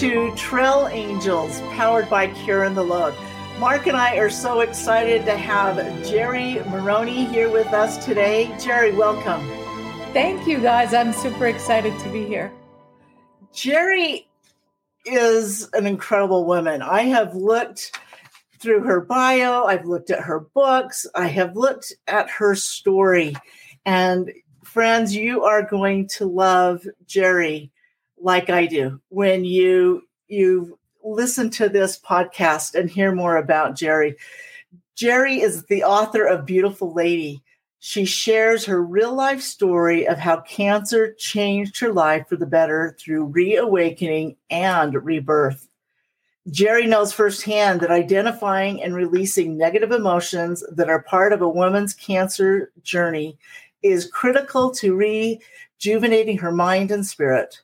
To Trail Angels, powered by Carrying the Load. Mark and I are so excited to have Geri Maroney here with us today. Geri, welcome. Thank you, guys. I'm super excited to be here. Geri is an incredible woman. I have looked through her bio, I've looked at her books, I have looked at her story. And friends, you are going to love Geri like I do when you you listen to this podcast and hear more about Geri. Geri is the author of Beautiful Lady. She shares her real life story of how cancer changed her life for the better through reawakening and rebirth. Geri knows firsthand that identifying and releasing negative emotions that are part of a woman's cancer journey is critical to rejuvenating her mind and spirit.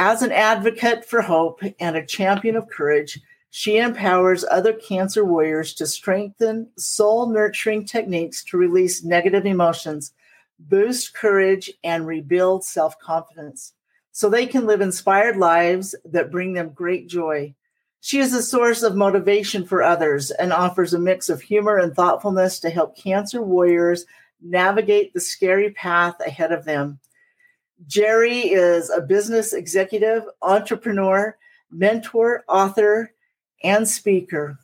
As an advocate for hope and a champion of courage, she empowers other cancer warriors to strengthen soul nurturing techniques to release negative emotions, boost courage, and rebuild self confidence so they can live inspired lives that bring them great joy. She is a source of motivation for others and offers a mix of humor and thoughtfulness to help cancer warriors navigate the scary path ahead of them. Geri is a business executive, entrepreneur, mentor, author, and speaker,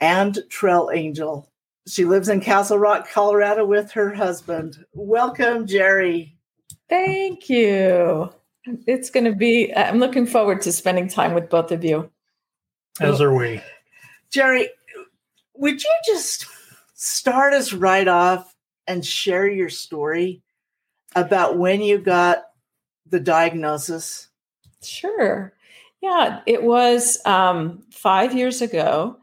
and trail angel. She lives in Castle Rock, Colorado with her husband. Welcome, Geri. Thank you. It's going to be, I'm looking forward to spending time with both of you. As are we. Geri, would you just start us right off and share your story? About when you got the diagnosis? Sure. Yeah, it was um, five years ago.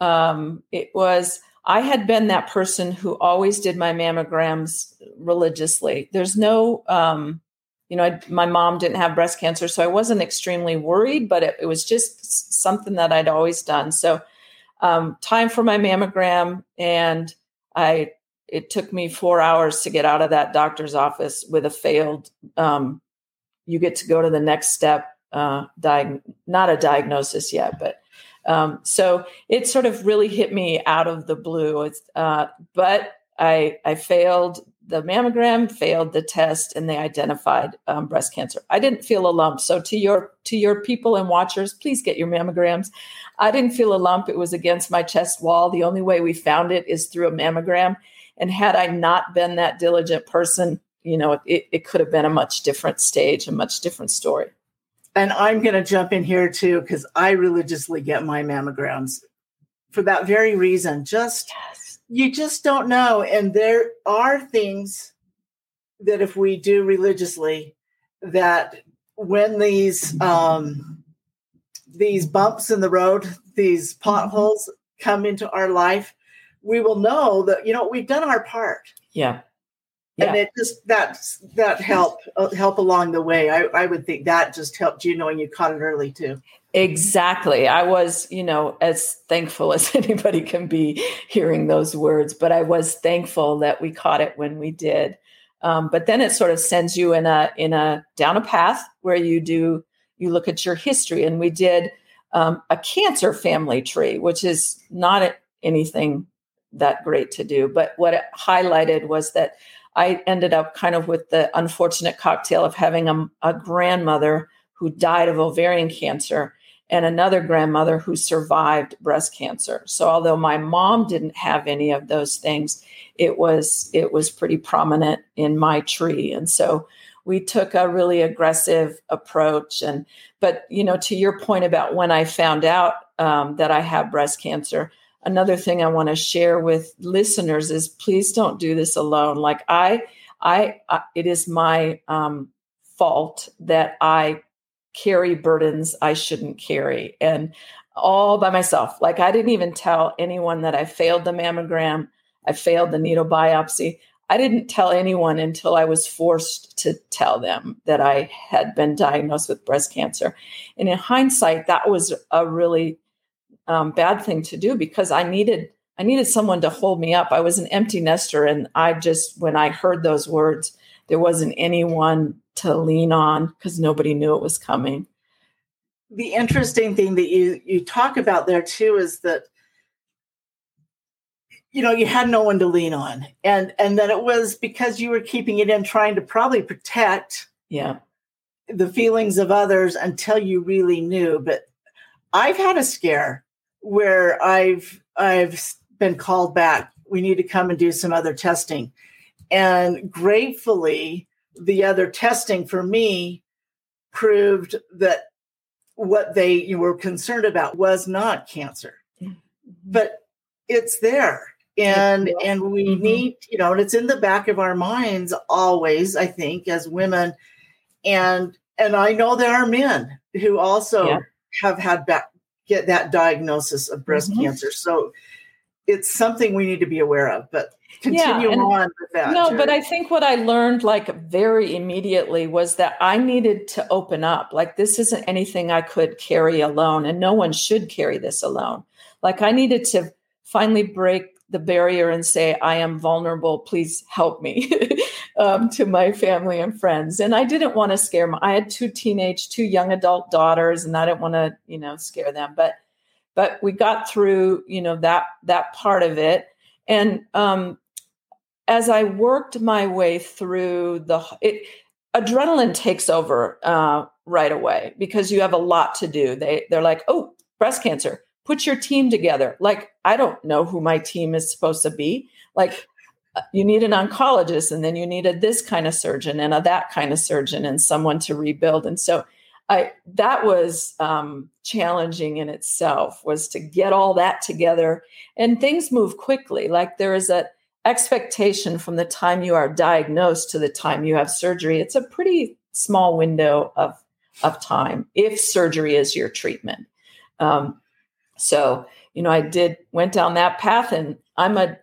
Um, it was, I had been that person who always did my mammograms religiously. There's no, um, you know, I, my mom didn't have breast cancer, so I wasn't extremely worried, but it, it was just something that I'd always done. So, um, time for my mammogram, and I it took me four hours to get out of that doctor's office with a failed um, you get to go to the next step uh, diag- not a diagnosis yet but um, so it sort of really hit me out of the blue. Uh, but I, I failed the mammogram failed the test and they identified um, breast cancer. I didn't feel a lump. So to your to your people and watchers please get your mammograms. I didn't feel a lump. It was against my chest wall. The only way we found it is through a mammogram and had I not been that diligent person, you know, it, it could have been a much different stage, a much different story. And I'm going to jump in here too, because I religiously get my mammograms for that very reason. Just, yes. you just don't know. And there are things that if we do religiously, that when these, um, these bumps in the road, these mm-hmm. potholes come into our life, we will know that you know we've done our part. Yeah. yeah. And it just that that help uh, help along the way. I, I would think that just helped you knowing you caught it early too. Exactly. I was, you know, as thankful as anybody can be hearing those words, but I was thankful that we caught it when we did. Um, but then it sort of sends you in a in a down a path where you do you look at your history, and we did um, a cancer family tree, which is not anything that great to do. But what it highlighted was that I ended up kind of with the unfortunate cocktail of having a, a grandmother who died of ovarian cancer and another grandmother who survived breast cancer. So although my mom didn't have any of those things, it was it was pretty prominent in my tree. And so we took a really aggressive approach. And but you know, to your point about when I found out um, that I have breast cancer, another thing I want to share with listeners is please don't do this alone. Like I, I, I it is my um, fault that I carry burdens I shouldn't carry, and all by myself. Like I didn't even tell anyone that I failed the mammogram, I failed the needle biopsy. I didn't tell anyone until I was forced to tell them that I had been diagnosed with breast cancer. And in hindsight, that was a really um, bad thing to do because I needed I needed someone to hold me up. I was an empty nester, and I just when I heard those words, there wasn't anyone to lean on because nobody knew it was coming. the interesting thing that you you talk about there too is that you know you had no one to lean on and and that it was because you were keeping it in trying to probably protect yeah the feelings of others until you really knew but i've had a scare where i've i've been called back we need to come and do some other testing and gratefully the other testing for me proved that what they were concerned about was not cancer mm-hmm. but it's there and and we mm-hmm. need you know and it's in the back of our minds always i think as women and and i know there are men who also yeah. have had that get that diagnosis of breast mm-hmm. cancer. So it's something we need to be aware of but continue yeah, on with that no but i think what i learned like very immediately was that i needed to open up. Like this isn't anything i could carry alone and no one should carry this alone. Like i needed to finally break the barrier and say, I am vulnerable, please help me um, to my family and friends. And I didn't want to scare them. I had two teenage, two young adult daughters, and I didn't want to, you know, scare them. But but we got through, you know, that that part of it. And um, as I worked my way through the it, adrenaline takes over uh, right away because you have a lot to do. They they're like, oh, breast cancer put your team together. Like, I don't know who my team is supposed to be. Like, you need an oncologist, and then you need a this kind of surgeon and a that kind of surgeon, and someone to rebuild. And so, I that was um, challenging in itself. Was to get all that together, and things move quickly. Like there is a expectation from the time you are diagnosed to the time you have surgery. It's a pretty small window of of time if surgery is your treatment. Um, so, you know, I did went down that path and I'm a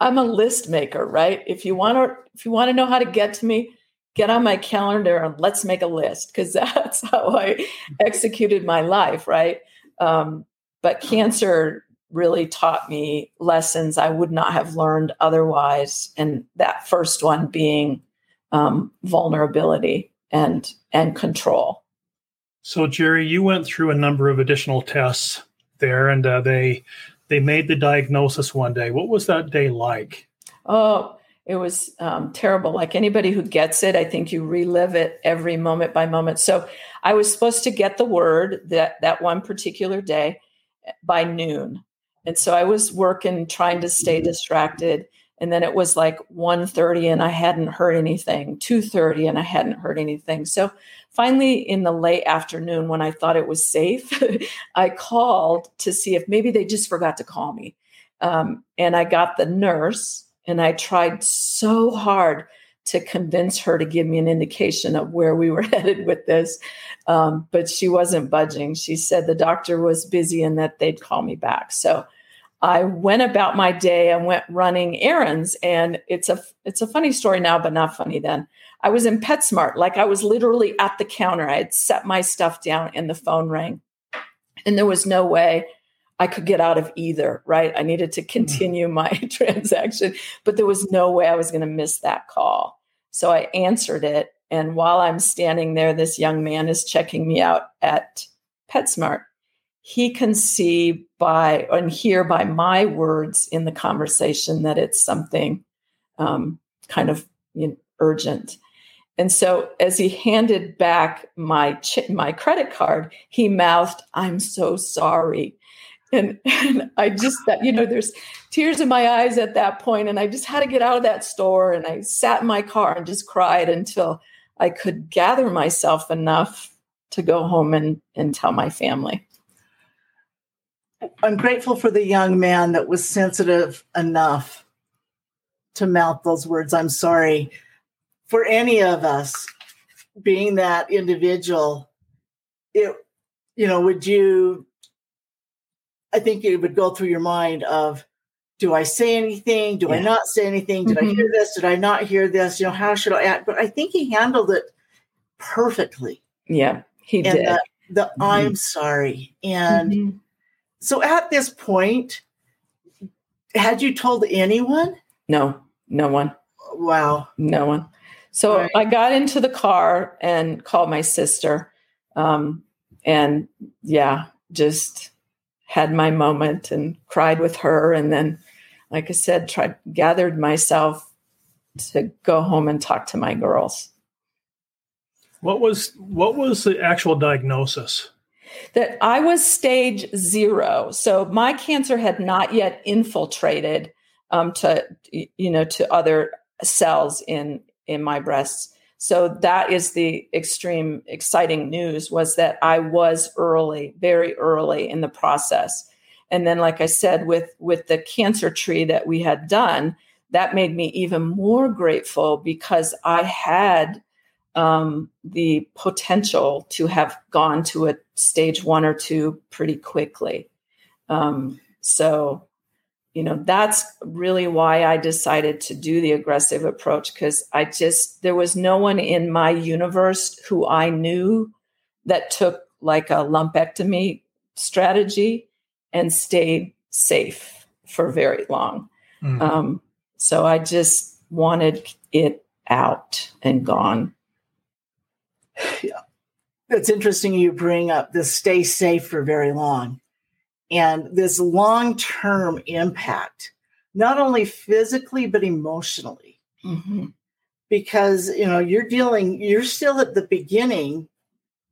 I'm a list maker, right? If you want to if you want to know how to get to me, get on my calendar and let's make a list because that's how I executed my life, right? Um, but cancer really taught me lessons I would not have learned otherwise, and that first one being um, vulnerability and and control. So, Geri, you went through a number of additional tests there, and uh, they they made the diagnosis one day. What was that day like? Oh, it was um, terrible. Like anybody who gets it, I think you relive it every moment by moment. So I was supposed to get the word that that one particular day by noon, and so I was working, trying to stay distracted. And then it was like 1.30 and I hadn't heard anything, 2.30 and I hadn't heard anything. So finally in the late afternoon when i thought it was safe i called to see if maybe they just forgot to call me. Um, and i got the nurse and i tried so hard to convince her to give me an indication of where we were headed with this um, but she wasn't budging. She said the doctor was busy and that they'd call me back. So I went about my day and went running errands and it's a it's a funny story now but not funny then. I was in PetSmart, like I was literally at the counter. I had set my stuff down and the phone rang. And there was no way I could get out of either, right? I needed to mm-hmm. continue my transaction, but there was no way I was going to miss that call. So I answered it. And while I'm standing there, this young man is checking me out at PetSmart. He can see by and hear by my words in the conversation that it's something um, kind of you know, urgent. And so as he handed back my ch- my credit card, he mouthed, "I'm so sorry." And, and I just that you know there's tears in my eyes at that point and I just had to get out of that store and I sat in my car and just cried until I could gather myself enough to go home and and tell my family. I'm grateful for the young man that was sensitive enough to mouth those words, I'm sorry, for any of us being that individual. It you know would you i think it would go through your mind of do i say anything? Do yeah. i not say anything? Did mm-hmm. i hear this? Did i not hear this? You know how should i act? But i think he handled it perfectly. Yeah he and did. the, the mm-hmm. i'm sorry and mm-hmm. So at this point had you told anyone no no one wow no one so right. I got into the car and called my sister. Um, and yeah, just had my moment and cried with her. And then, like I said, tried gathered myself to go home and talk to my girls. What was what was the actual diagnosis? That I was stage zero. So my cancer had not yet infiltrated um, to you know to other cells in in my breasts. So that is the extreme exciting news was that I was early, very early in the process. And then like I said with with the cancer tree that we had done, that made me even more grateful because I had um, the potential to have gone to a stage one or two pretty quickly. Um, so you know that's really why i decided to do the aggressive approach because i just there was no one in my universe who i knew that took like a lumpectomy strategy and stayed safe for very long mm-hmm. um, so i just wanted it out and gone it's interesting you bring up the stay safe for very long and this long term impact, not only physically, but emotionally. Mm-hmm. Because, you know, you're dealing, you're still at the beginning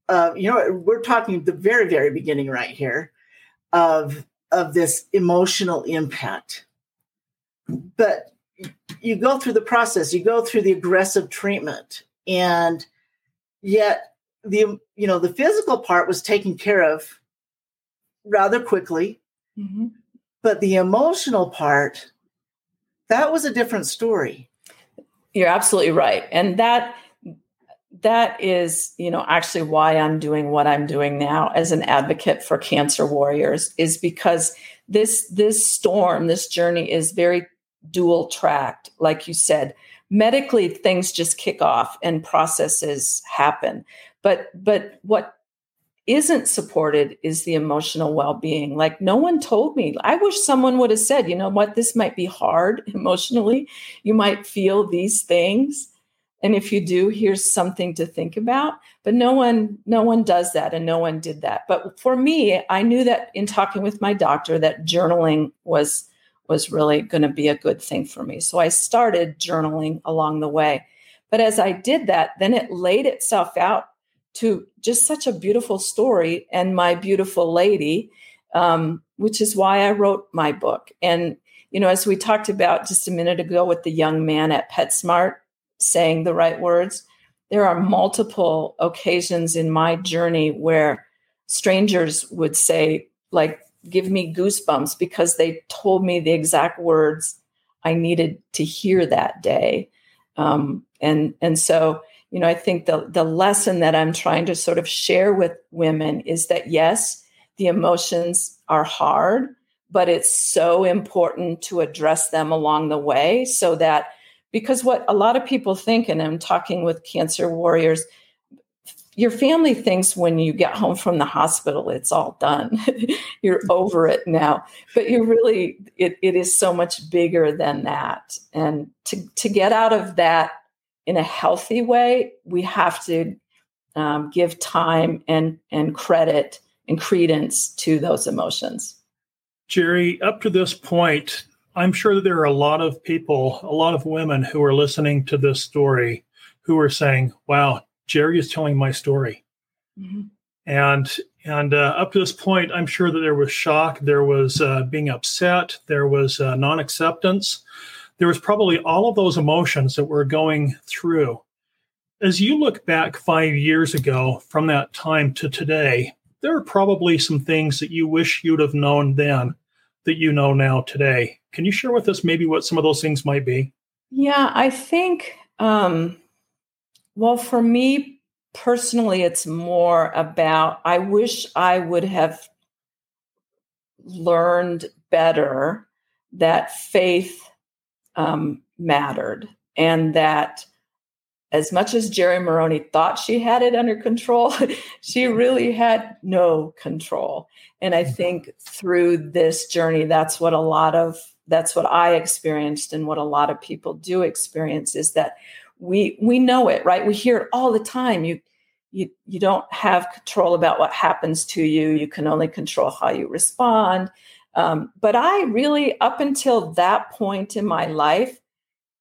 of, you know, we're talking the very, very beginning right here of, of this emotional impact. But you go through the process, you go through the aggressive treatment, and yet the, you know, the physical part was taken care of rather quickly. Mm-hmm. But the emotional part, that was a different story. You're absolutely right. And that that is, you know, actually why I'm doing what I'm doing now as an advocate for cancer warriors is because this this storm, this journey is very dual tracked like you said. Medically things just kick off and processes happen. But but what isn't supported is the emotional well-being. Like no one told me. I wish someone would have said you know what? This might be hard emotionally. You might feel these things. And if you do here's something to think about. But no one no one does that and no one did that. But for me i knew that in talking with my doctor that journaling was was really going to be a good thing for me so i started journaling along the way but as i did that then it laid itself out to just such a beautiful story and my beautiful lady, um, which is why I wrote my book. And, you know, as we talked about just a minute ago with the young man at PetSmart saying the right words, there are multiple occasions in my journey where strangers would say, like, give me goosebumps because they told me the exact words I needed to hear that day. Um, and and so you know, I think the the lesson that I'm trying to sort of share with women is that yes, the emotions are hard, but it's so important to address them along the way so that because what a lot of people think and I'm talking with cancer warriors your family thinks when you get home from the hospital it's all done. You're over it now. But you're really it, it is so much bigger than that. And to to get out of that in a healthy way, we have to um, give time and and credit and credence to those emotions. Geri, up to this point, I'm sure that there are a lot of people, a lot of women who are listening to this story who are saying, "Wow, Geri is telling my story." Mm-hmm. And and uh, up to this point, I'm sure that there was shock, there was uh, being upset, there was uh, non acceptance there was probably all of those emotions that we're going through. As you look back five years ago from that time to today, there are probably some things that you wish you'd have known then that you know now today. Can you share with us maybe what some of those things might be? Yeah, I think, um, well, for me personally, it's more about I wish I would have learned better that faith um, mattered and that as much as Geri Maroney thought she had it under control, she really had no control. And I mm-hmm. think through this journey, that's what a lot of that's what I experienced and what a lot of people do experience is that we we know it, right? We hear it all the time. You you you don't have control about what happens to you. You can only control how you respond. Um, but I really, up until that point in my life,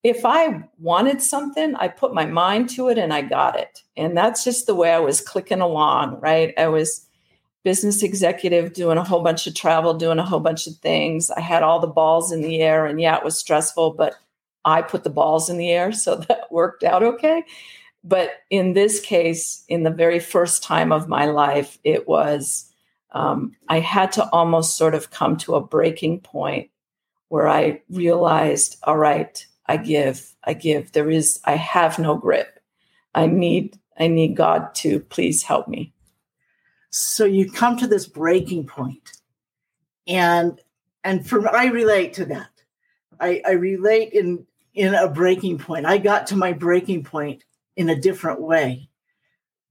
if I wanted something, I put my mind to it and I got it. And that's just the way I was clicking along, right? I was business executive doing a whole bunch of travel, doing a whole bunch of things. I had all the balls in the air, and yeah, it was stressful, but I put the balls in the air. So that worked out okay. But in this case, in the very first time of my life, it was, um, I had to almost sort of come to a breaking point where I realized, all right, I give, I give. There is, I have no grip. I need, I need God to please help me. So you come to this breaking point, and and for I relate to that. I, I relate in in a breaking point. I got to my breaking point in a different way,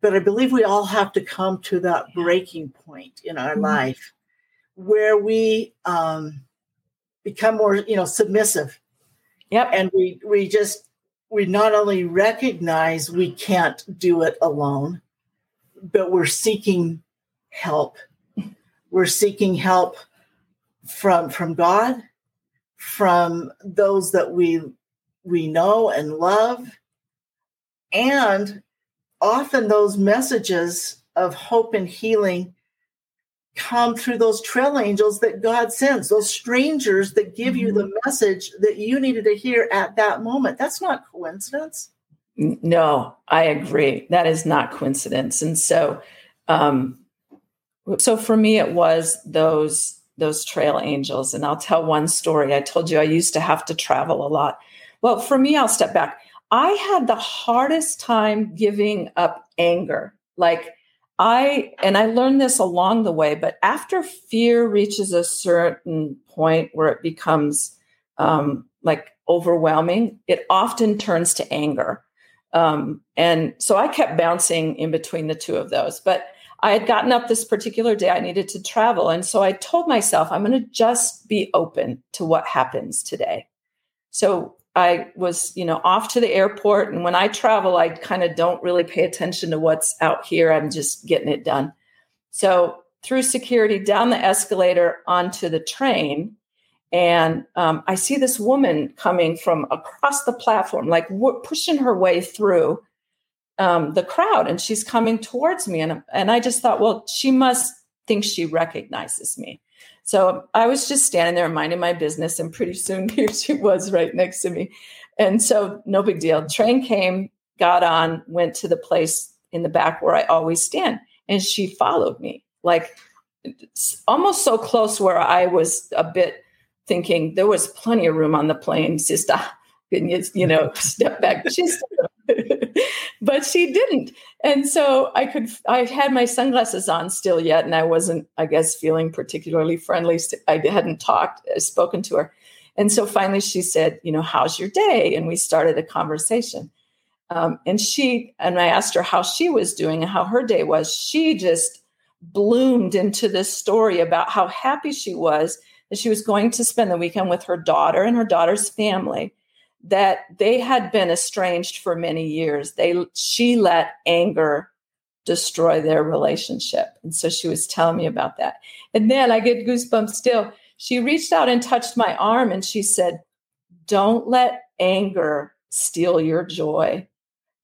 but I believe we all have to come to that breaking point in our mm-hmm. life where we um, become more, you know, submissive Yep. And we we just we not only recognize we can't do it alone, but we're seeking help. We're seeking help from from God, from those that we we know and love, and often those messages of hope and healing come through those trail angels that God sends, those strangers that give you the mm-hmm. message that you needed to hear at that moment. That's not coincidence. No, I agree. That is not coincidence. And so, um, so for me, it was those those trail angels. And I'll tell one story. I told you I used to have to travel a lot. Well, for me, I'll step back. I had the hardest time giving up anger. Like I, and I learned this along the way, but after fear reaches a certain point where it becomes um, like overwhelming, it often turns to anger. Um, and so I kept bouncing in between the two of those. But I had gotten up this particular day, I needed to travel. And so I told myself, I'm going to just be open to what happens today. So I was, you know, off to the airport. And when I travel, I kind of don't really pay attention to what's out here. I'm just getting it done. So through security, down the escalator onto the train. And um, I see this woman coming from across the platform, like w- pushing her way through um, the crowd. And she's coming towards me. And, and I just thought, well, she must think she recognizes me. So I was just standing there minding my business, and pretty soon here she was right next to me. And so, no big deal. Train came, got on, went to the place in the back where I always stand, and she followed me, like almost so close where I was a bit thinking there was plenty of room on the plane, sister. Couldn't you you know, step back. She's but she didn't. And so I could, I had my sunglasses on still yet, and I wasn't, I guess, feeling particularly friendly. I hadn't talked, uh, spoken to her. And so finally she said, you know, how's your day? And we started a conversation. Um, and she, and I asked her how she was doing and how her day was. She just bloomed into this story about how happy she was that she was going to spend the weekend with her daughter and her daughter's family that they had been estranged for many years. They she let anger destroy their relationship. And so she was telling me about that. And then I get goosebumps still. She reached out and touched my arm and she said, Don't let anger steal your joy.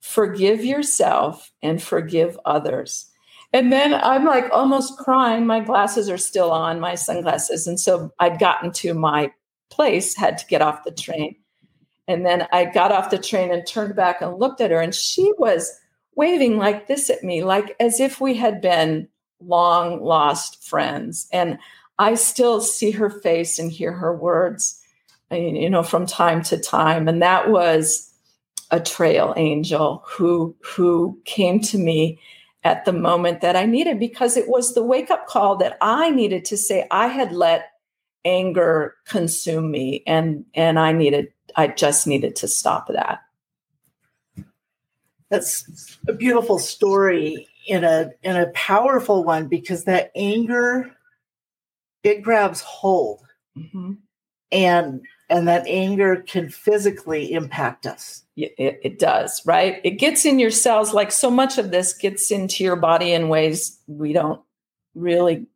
Forgive yourself and forgive others. And then I'm like almost crying. My glasses are still on, my sunglasses. And so I'd gotten to my place, had to get off the train. And then I got off the train and turned back and looked at her, and she was waving like this at me, like as if we had been long lost friends. And I still see her face and hear her words, uh, you know, from time to time. And that was a trail angel who who came to me at the moment that I needed because it was the wake up call that I needed to say I had let anger consume me and and I needed I just needed to stop that. That's a beautiful story in a in a powerful one because that anger it grabs hold. Mm-hmm. and and that anger can physically impact us it, it, does right it gets in your cells like so much of this gets into your body in ways we don't really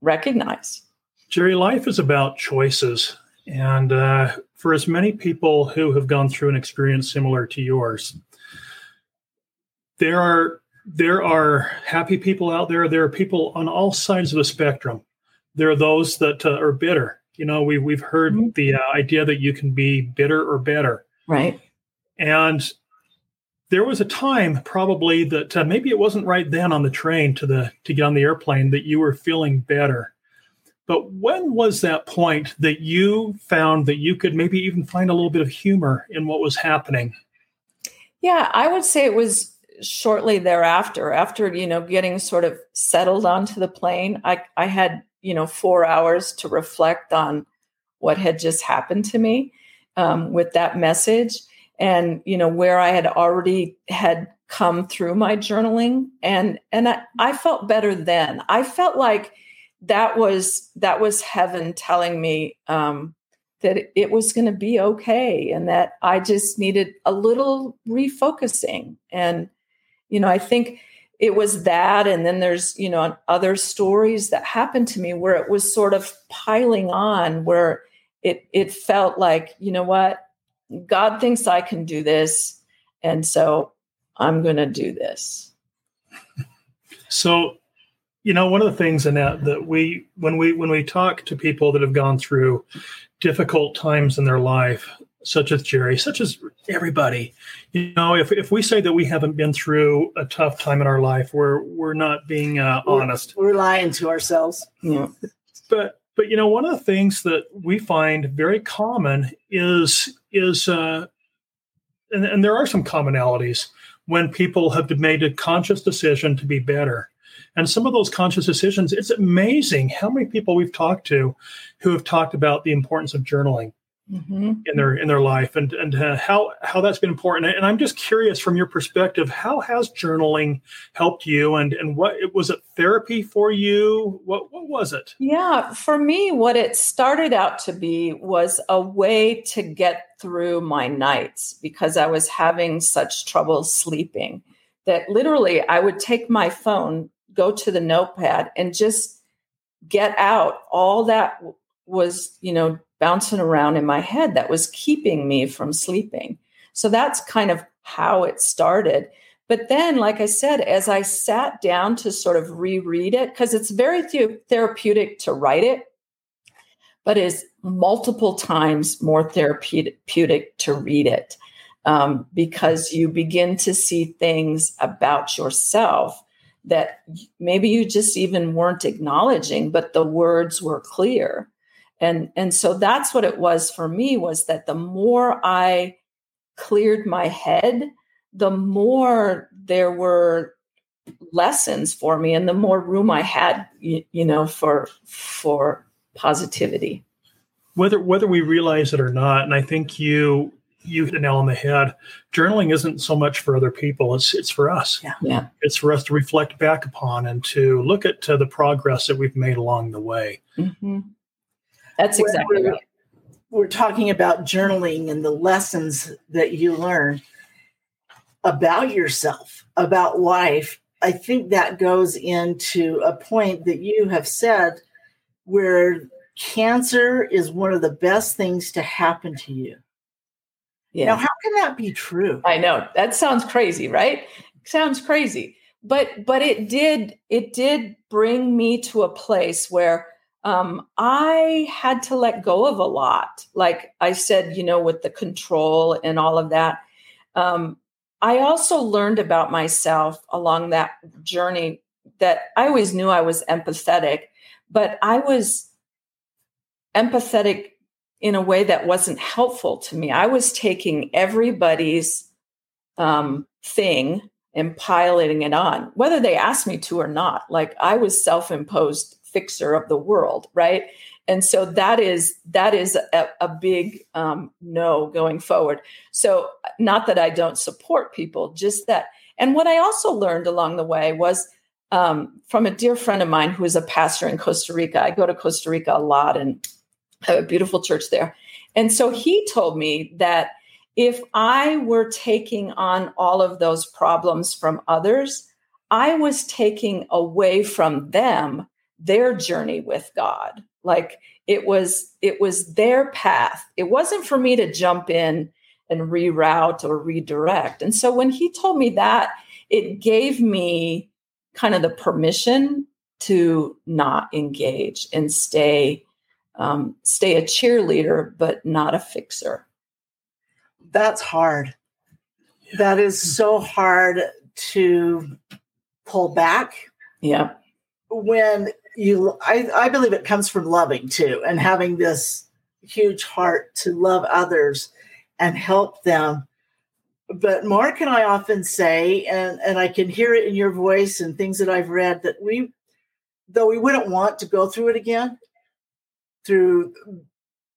recognize Geri life is about choices and uh, for as many people who have gone through an experience similar to yours there are there are happy people out there there are people on all sides of the spectrum there are those that uh, are bitter you know, we we've heard mm-hmm. the uh, idea that you can be bitter or better. Right. And there was a time probably that uh, maybe it wasn't right then on the train to the to get on the airplane that you were feeling better. But when was that point that you found that you could maybe even find a little bit of humor in what was happening? Yeah, I would say it was shortly thereafter after you know getting sort of settled onto the plane i i had you know four hours to reflect on what had just happened to me um, with that message and you know where i had already had come through my journaling and and I, I felt better then i felt like that was that was heaven telling me um, that it was going to be okay and that i just needed a little refocusing. And you know i think it was that and then there's you know other stories that happened to me where it was sort of piling on where it it felt like you know what? God thinks i can do this and so i'm going to do this. So you know one of the things annette that we when we when we talk to people that have gone through difficult times in their life such as Geri, such as everybody. You know, if, if we say that we haven't been through a tough time in our life, we're we're not being uh, we're, honest. We're lying to ourselves. Yeah. But but you know, one of the things that we find very common is is uh, and, and there are some commonalities when people have made a conscious decision to be better. And some of those conscious decisions, it's amazing how many people we've talked to who have talked about the importance of journaling mm-hmm. in their in their life and and uh, how how that's been important. And i'm just curious from your perspective how has journaling helped you and and what was it therapy for you? What what was it? Yeah for me what it started out to be was a way to get through my nights because i was having such trouble sleeping that literally i would take my phone go to the notepad and just get out all that was you know bouncing around in my head that was keeping me from sleeping. So that's kind of how it started. But then, like I said, as I sat down to sort of reread it, because it's very th- therapeutic to write it, but is multiple times more therapeutic to read it um, because you begin to see things about yourself that maybe you just even weren't acknowledging, but the words were clear. And and so that's what it was for me was that the more i cleared my head the more there were lessons for me and the more room i had you, you know for for positivity. Whether whether we realize it or not and i think you you hit a nail on the head journaling isn't so much for other people it's it's for us yeah, yeah. it's for us to reflect back upon and to look at uh, the progress that we've made along the way mm-hmm. That's exactly right. We're talking about journaling and the lessons that you learn about yourself, about life. I think that goes into a point that you have said where cancer is one of the best things to happen to you. Yeah. Now, how can that be true? I know that sounds crazy, right? Sounds crazy, but but it did it did bring me to a place where um, I had to let go of a lot. Like I said, you know, with the control and all of that. Um, I also learned about myself along that journey that I always knew I was empathetic, but I was empathetic in a way that wasn't helpful to me. I was taking everybody's um, thing and piloting it on, whether they asked me to or not. Like I was self imposed fixer of the world, right? And so that is that is a, a big um, no going forward. So not that I don't support people, just that. And what I also learned along the way was um, from a dear friend of mine who is a pastor in Costa Rica. I go to Costa Rica a lot, and a beautiful church there. And so he told me that if I were taking on all of those problems from others, I was taking away from them their journey with God. Like it was it was their path. It wasn't for me to jump in and reroute or redirect. And so when he told me that, it gave me kind of the permission to not engage and stay um, stay a cheerleader, but not a fixer. That's hard. That is so hard to pull back. Yeah. When you, I, I believe it comes from loving too, and having this huge heart to love others and help them. But Mark and I often say, and, and I can hear it in your voice and things that I've read, that we, though we wouldn't want to go through it again, through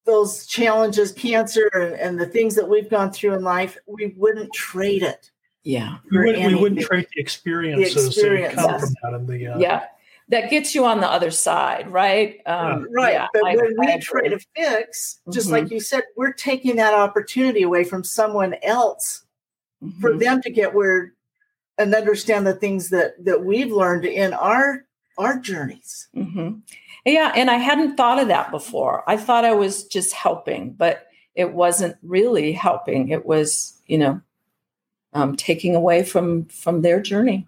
those challenges, cancer, and, and the things that we've gone through in life, we wouldn't trade it. Yeah. We wouldn't, we wouldn't trade the experiences the experience, that come from that. And the, uh, yeah. That gets you on the other side, right? Um, right. Yeah, but I, when I we try to fix, just mm-hmm. like you said, we're taking that opportunity away from someone else mm-hmm. for them to get where and understand the things that that we've learned in our our journeys. Mm-hmm. Yeah, and I hadn't thought of that before. I thought I was just helping, but it wasn't really helping. It was, you know, um, taking away from from their journey.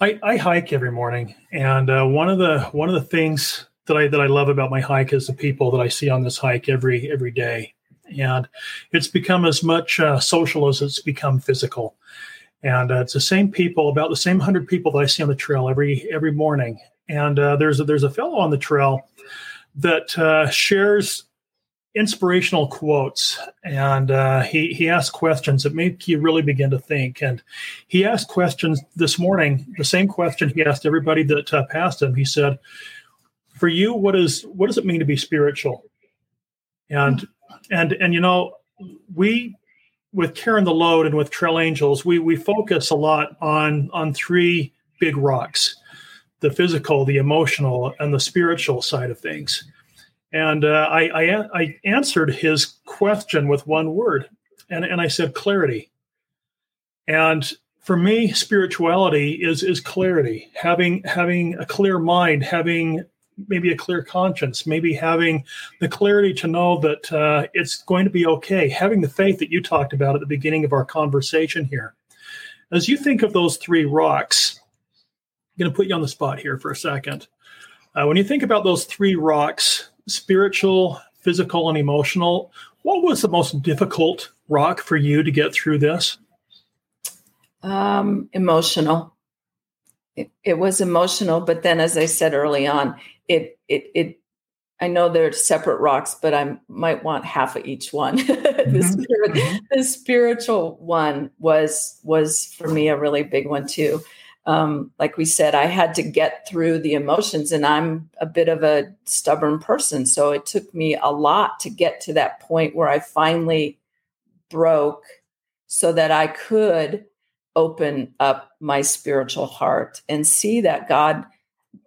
I, I hike every morning, and uh, one of the one of the things that I that I love about my hike is the people that I see on this hike every every day, and it's become as much uh, social as it's become physical. And uh, it's the same people, about the same hundred people that I see on the trail every every morning, and uh, there's a, there's a fellow on the trail that uh, shares inspirational quotes, and uh, he he asks questions that make you really begin to think. And he asked questions this morning, the same question he asked everybody that uh, passed him. He said, "For you, what is what does it mean to be spiritual?" And and and you know, we with Carrying the Load and with Trail Angels, we we focus a lot on on three big rocks the physical, the emotional, and the spiritual side of things. And uh, I, I, I, answered his question with one word, and, and I said clarity. And for me, spirituality is is clarity, having having a clear mind, having maybe a clear conscience, maybe having the clarity to know that uh, it's going to be okay, having the faith that you talked about at the beginning of our conversation here. As you think of those three rocks, I'm going to put you on the spot here for a second. Uh, when you think about those three rocks spiritual, physical, and emotional what was the most difficult rock for you to get through this? Um, emotional. It, it, was emotional, but then, as I said early on, it it it. I know they're separate rocks, but I might want half of each one. Mm-hmm. the, spirit, mm-hmm. the spiritual one was was for me a really big one too um, like we said, I had to get through the emotions, and I'm a bit of a stubborn person. So it took me a lot to get to that point where I finally broke so that I could open up my spiritual heart and see that God,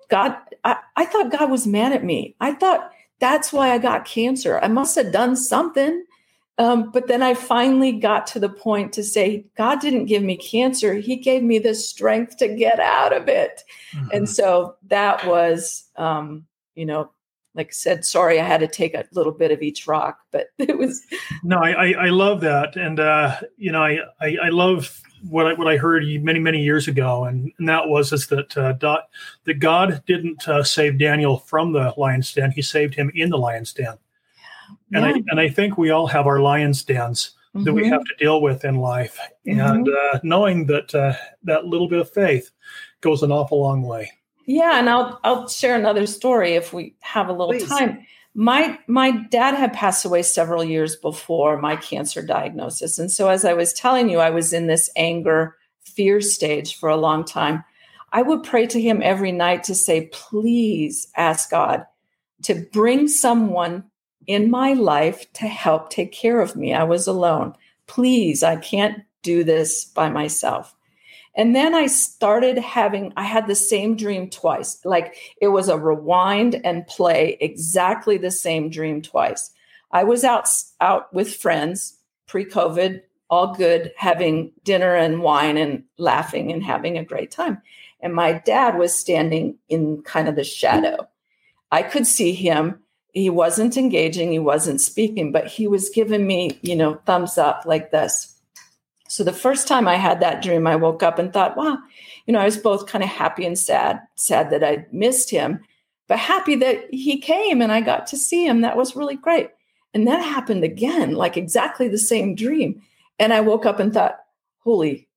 God, I, I thought God was mad at me. I thought that's why I got cancer. I must have done something. Um, but then I finally got to the point to say, God didn't give me cancer. He gave me the strength to get out of it. Mm-hmm. And so that was, um, you know, like I said, sorry, I had to take a little bit of each rock, but it was. No, I, I, I love that. And, uh, you know, I, I, I, love what I, what I heard many, many years ago. And, and that was is that, uh, dot, that God didn't uh, save Daniel from the lion's den. He saved him in the lion's den. And. I and I think we all have our lion's dens mm-hmm. that we mm-hmm. have to deal with in life, mm-hmm. and uh, knowing that uh, that little bit of faith goes an awful long way. Yeah, and I'll I'll share another story if we have a little Please. time. My my dad had passed away several years before my cancer diagnosis, and so as I was telling you, I was in this anger fear stage for a long time. I would pray to him every night to say, please ask God to bring someone in my life to help take care of me. I was alone. Please, I can't do this by myself. And then I started having, I had the same dream twice. Like it was a rewind and play exactly the same dream twice. I was out, out with friends pre COVID, all good, having dinner and wine and laughing and having a great time. And my dad was standing in kind of the shadow. I could see him. He wasn't engaging, he wasn't speaking, but he was giving me, you know, thumbs up like this so the first time I had that dream, I woke up and thought, wow, you know, I was both kind of happy and sad, sad that I missed him, but happy that he came and I got to see him. That was really great. And that happened again, like exactly the same dream. And I woke up and thought, holy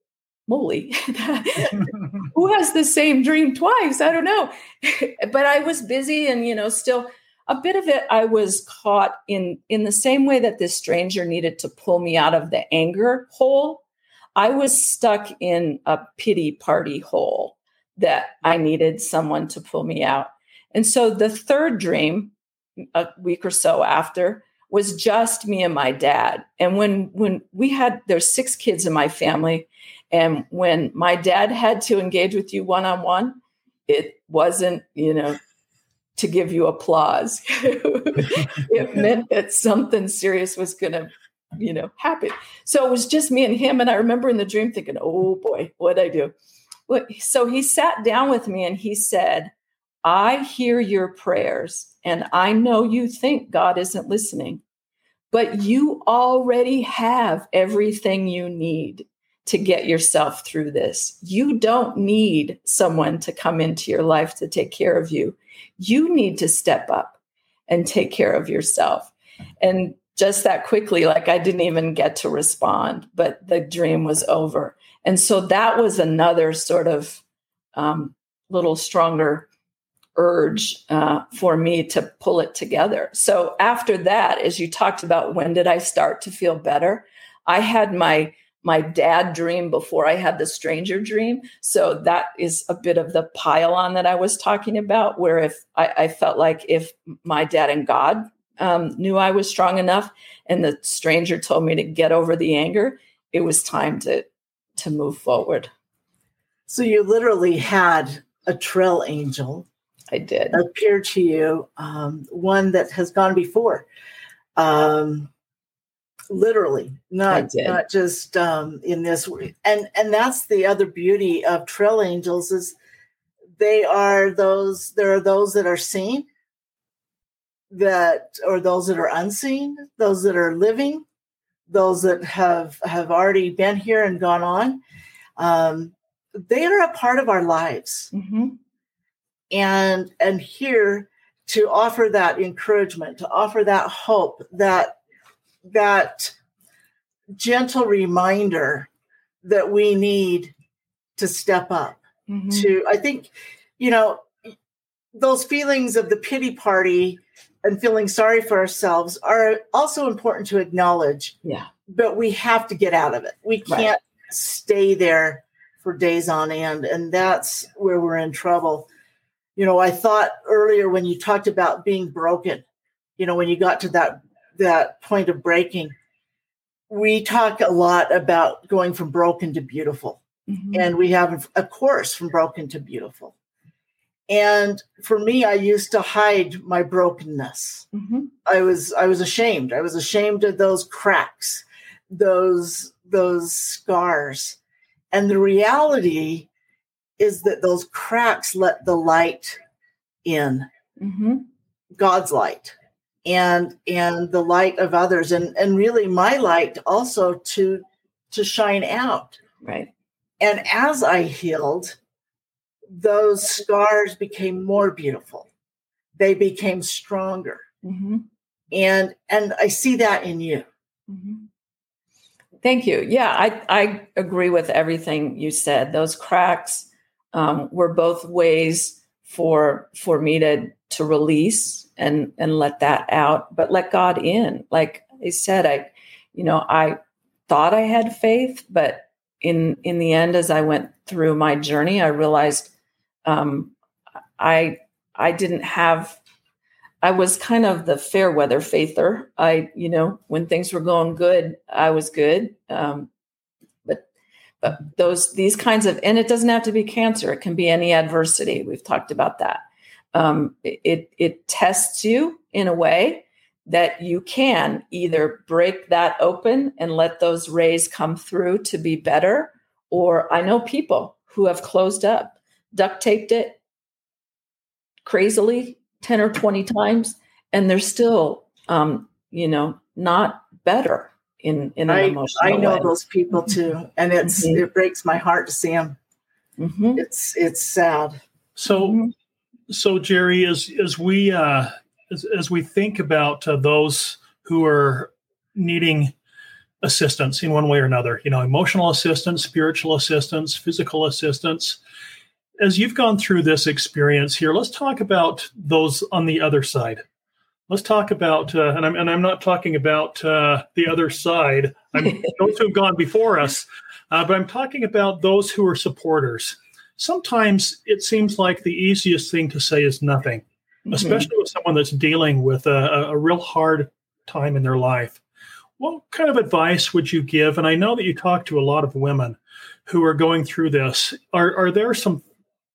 moly, who has the same dream twice? I don't know. but I was busy and, you know, still a bit of it I was caught in in the same way that this stranger needed to pull me out of the anger hole. I was stuck in a pity party hole that I needed someone to pull me out. And so the third dream, a week or so after, was just me and my dad. And when when we had there's six kids in my family, and when my dad had to engage with you one on one, it wasn't you know to give you applause. it meant that something serious was going to, you know, happen. So it was just me and him. And I remember in the dream thinking, oh boy, what'd I do? So he sat down with me and he said, I hear your prayers and I know you think God isn't listening, but you already have everything you need to get yourself through this. You don't need someone to come into your life to take care of you. You need to step up and take care of yourself. And just that quickly, like I didn't even get to respond, but the dream was over. And so that was another sort of um, little stronger urge uh, for me to pull it together. So after that, as you talked about, when did I start to feel better? I had my my dad dream before I had the stranger dream. So that is a bit of the pile on that I was talking about, where if I, I felt like if my dad and God um, knew I was strong enough and the stranger told me to get over the anger, it was time to to move forward. So you literally had a trail angel. I did appear to you, um, one that has gone before. Um, literally not not just um in this and and that's the other beauty of trail angels is they are those there are those that are seen that or those that are unseen those that are living those that have have already been here and gone on. Um they are a part of our lives. Mm-hmm. and and here to offer that encouragement to offer that hope that that gentle reminder that we need to step up mm-hmm. to i think you know those feelings of the pity party and feeling sorry for ourselves are also important to acknowledge yeah but we have to get out of it we can't right. stay there for days on end and that's where we're in trouble you know i thought earlier when you talked about being broken you know when you got to that that point of breaking, we talk a lot about going from broken to beautiful. Mm-hmm. And we have a course from broken to beautiful. And for me, I used to hide my brokenness. Mm-hmm. I was I was ashamed. I was ashamed of those cracks, those those scars. And the reality is that those cracks let the light in, mm-hmm. God's light and and the light of others and and really my light also to to shine out. Right. And as i healed those scars became more beautiful. They became stronger. Mm-hmm. and and i see that in you. Mm-hmm. thank you. Yeah i i agree with everything you said. Those cracks um, were both ways for for me to to release and and let that out but let god in. Like i said i you know i thought i had faith but in in the end as i went through my journey i realized um i i didn't have i was kind of the fair weather faither. I you know when things were going good i was good. Um but but those these kinds of and it doesn't have to be cancer. It can be any adversity. We've talked about that um, it it tests you in a way that you can either break that open and let those rays come through to be better or i know people who have closed up duct taped it crazily 10 or 20 times and they're still um, you know not better in in an I, emotional I know way. those people too, and it's Mhm. it breaks my heart to see them. Mhm. It's it's sad. So, Mhm. So Geri, as as we uh, as, as we think about uh, those who are needing assistance in one way or another, you know, emotional assistance, spiritual assistance, physical assistance. As you've gone through this experience here, let's talk about those on the other side. Let's talk about, uh, and I'm and I'm not talking about uh, the other side. I'm those who've gone before us, uh, but I'm talking about those who are supporters sometimes it seems like the easiest thing to say is nothing, Mhm. especially with someone that's dealing with a, a real hard time in their life. What kind of advice would you give? And I know that you talk to a lot of women who are going through this. Are, are there some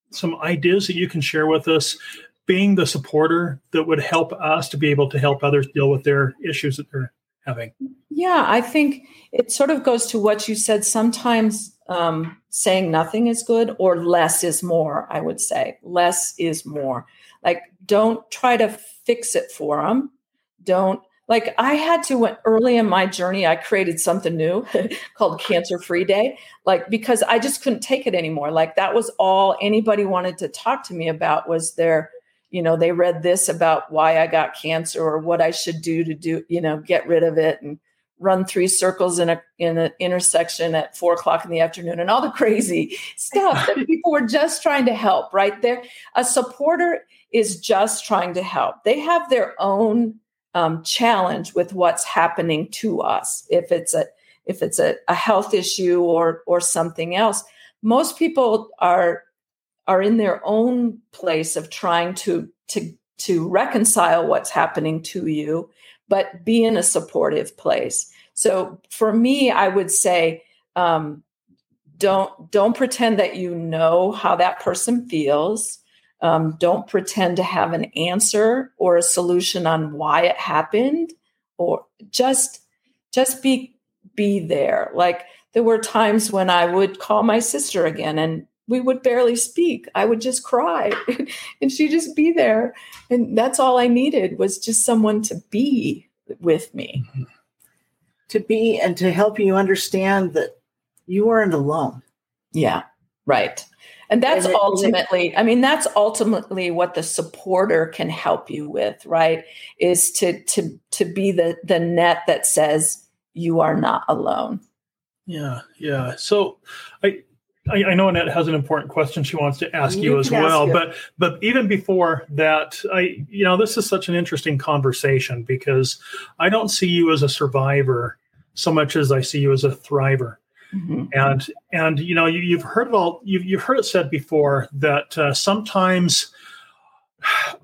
some ideas that you can share with us, being the supporter that would help us to be able to help others deal with their issues that they're having? Yeah, I think it sort of goes to what you said. Sometimes um, saying nothing is good, or less is more. I would say less is more. Like, don't try to fix it for them. Don't like I had to when early in my journey. I created something new called Cancer Free Day, like because I just couldn't take it anymore. Like that was all anybody wanted to talk to me about was their you know they read this about why i got cancer or what i should do to do you know get rid of it and run three circles in a in an intersection at four o'clock in the afternoon and all the crazy stuff that people were just trying to help right? There a supporter is just trying to help. They have their own um, challenge with what's happening to us. If it's a if it's a, a health issue or or something else most people are are in their own place of trying to to to reconcile what's happening to you but be in a supportive place so for me i would say um, don't don't pretend that you know how that person feels. Um, don't pretend to have an answer or a solution on why it happened or just just be be there. Like there were times when i would call my sister again and we would barely speak. I would just cry and she'd just be there. And that's all i needed was just someone to be with me To be and to help you understand that you weren't alone. yeah right and that's And it- ultimately i mean that's ultimately what the supporter can help you with right is to to to be the the net that says you are not alone Yeah, yeah. So I I, I know Annette has an important question she wants to ask you, You as ask well. it. But but even before that, I you know this is such an interesting conversation because I don't see you as a survivor so much as I see you as a thriver. Mhm. And and you know you, you've heard it all you've, you've heard it said before that uh, sometimes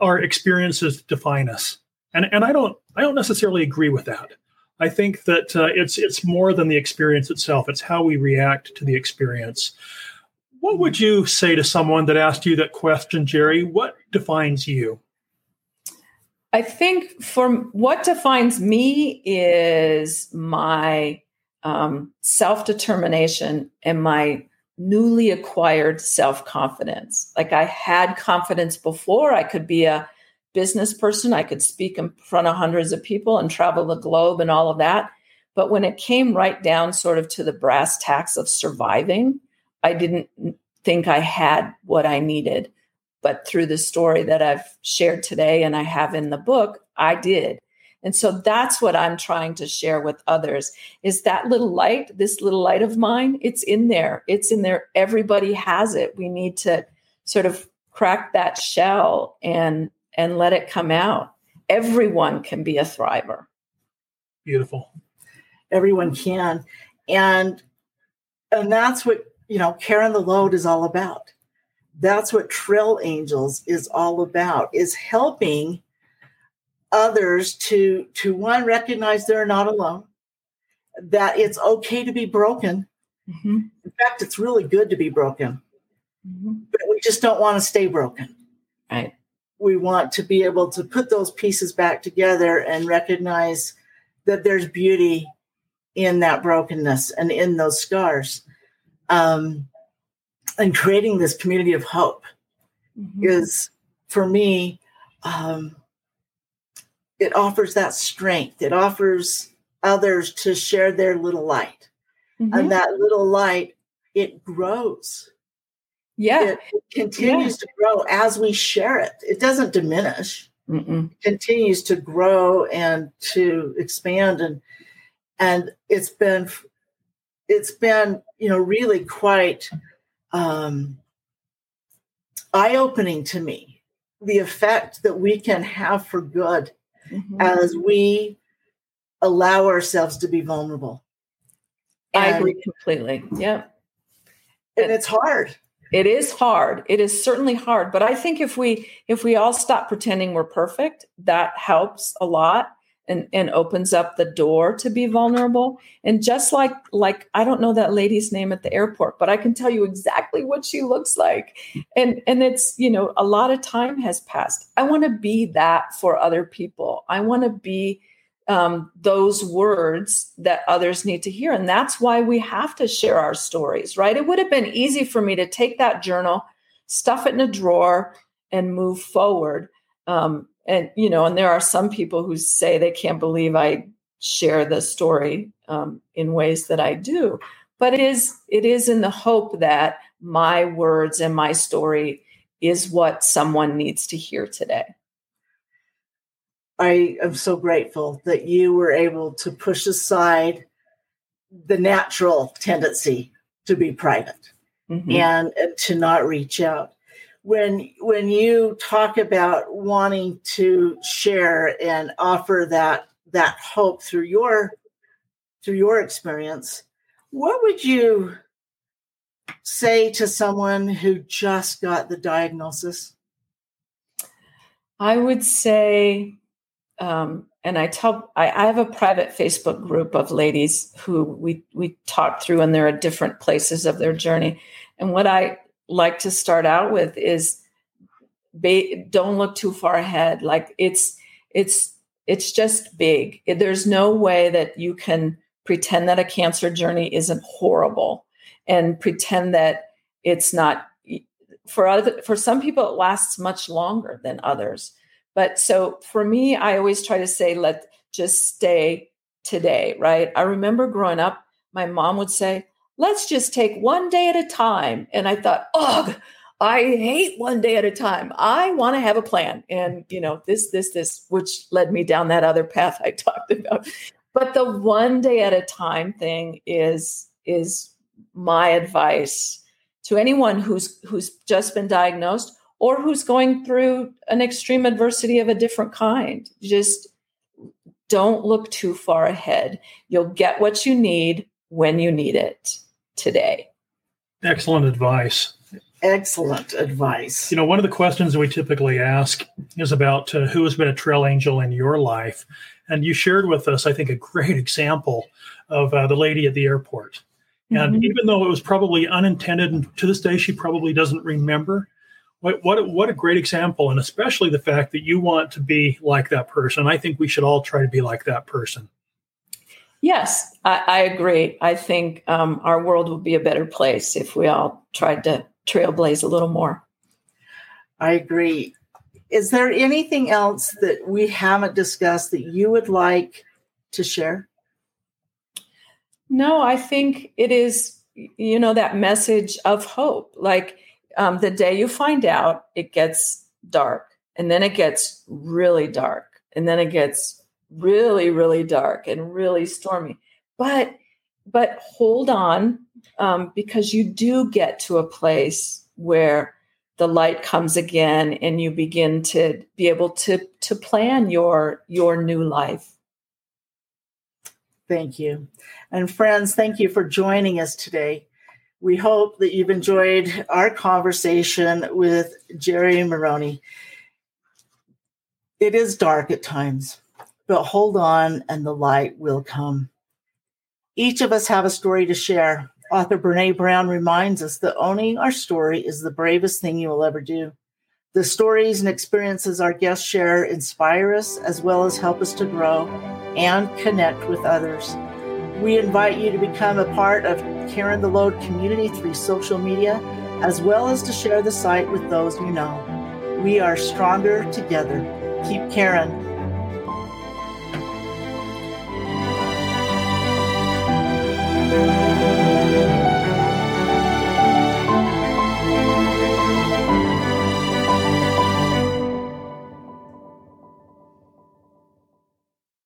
our experiences define us, and and I don't I don't necessarily agree with that. I think that uh, it's it's more than the experience itself. It's how we react to the experience. What would you say to someone that asked you that question, Geri? What defines you? I think for what defines me is my um, self determination and my newly acquired self confidence. Like I had confidence before, I could be a business person, I could speak in front of hundreds of people and travel the globe and all of that. But when it came right down sort of to the brass tacks of surviving, I didn't think I had what I needed but through the story that I've shared today and I have in the book, I did. And so that's what I'm trying to share with others is that little light, this little light of mine, it's in there. It's in there. Everybody has it. We need to sort of crack that shell and and let it come out. Everyone can be a thriver. Beautiful. Everyone can. And and that's what, you know, carrying the load is all about. That's what Trail Angels is all about, is helping others to to one recognize they're not alone, that it's okay to be broken. Mhm. fact, it's really good to be broken, Mm-hmm. but we just don't want to stay broken. Right. We want to be able to put those pieces back together and recognize that there's beauty in that brokenness and in those scars. Um, and creating this community of hope Mhm. is, for me, um, it offers that strength. It offers others to share their little light. Mhm. And that little light, it grows. yeah. It, it continues to grow as we share it. It doesn't diminish. Mm-mm. continues to grow and to expand and and it's been it's been you know really quite um eye-opening to me the effect that we can have for good Mhm. as we allow ourselves to be vulnerable I agree completely. Yeah. and it's hard It is hard. It is certainly hard, but I think if we if we all stop pretending we're perfect, that helps a lot and and opens up the door to be vulnerable. And just like like I don't know that lady's name at the airport, but I can tell you exactly what she looks like. And and it's, you know, a lot of time has passed. I want to be that for other people. I want to be um, those words that others need to hear. And that's why we have to share our stories, right? It would have been easy for me to take that journal, stuff it in a drawer, and move forward. Um, and, you know, and there are some people who say they can't believe I share the story um, in ways that I do. But it is it is in the hope that my words and my story is what someone needs to hear today. i am so grateful that you were able to push aside the natural tendency to be private Mhm. and, and to not reach out when when you talk about wanting to share and offer that that hope through your through your experience what would you say to someone who just got the diagnosis I would say, um, and I tell, I, I have a private Facebook group of ladies who we we talk through, and they're at different places of their journey. And what I like to start out with is, ba- don't look too far ahead. Like it's it's it's just big. There's no way that you can pretend that a cancer journey isn't horrible, and pretend that it's not for other for some people it lasts much longer than others but so for me i always try to say let just stay today right i remember growing up my mom would say let's just take one day at a time. And i thought oh i hate one day at a time. I want to have a plan. And you know this this this which led me down that other path i talked about. But the one day at a time thing is is my advice to anyone who's who's just been diagnosed or who's going through an extreme adversity of a different kind. Just don't look too far ahead. You'll get what you need when you need it today Excellent advice. excellent advice You know, one of the questions we typically ask is about uh, who has been a trail angel in your life. And you shared with us, I think, a great example of uh, the lady at the airport. And Mhm. even though it was probably unintended, and to this day she probably doesn't remember, what what what a great example, and especially the fact that you want to be like that person. I think we should all try to be like that person. Yes i, I agree. I think um, our world would be a better place if we all tried to trailblaze a little more. I agree. Is there anything else that we haven't discussed that you would like to share? No, I think it is, you know, that message of hope. Like um, the day you find out, it gets dark, and then it gets really dark, and then it gets really, really dark and really stormy. But but hold on, um, because you do get to a place where the light comes again, and you begin to be able to to plan your your new life. Thank you. And friends, thank you for joining us today. We hope that you've enjoyed our conversation with Geri Maroney. It is dark at times, but hold on and the light will come. Each of us have a story to share, Author Brene Brown reminds us that owning our story is the bravest thing you will ever do. The stories and experiences our guests share inspire us as well as help us to grow and connect with others. We invite you to become a part of Carrying the Load community through social media, as well as to share the site with those you know. We are stronger together. Keep Carrying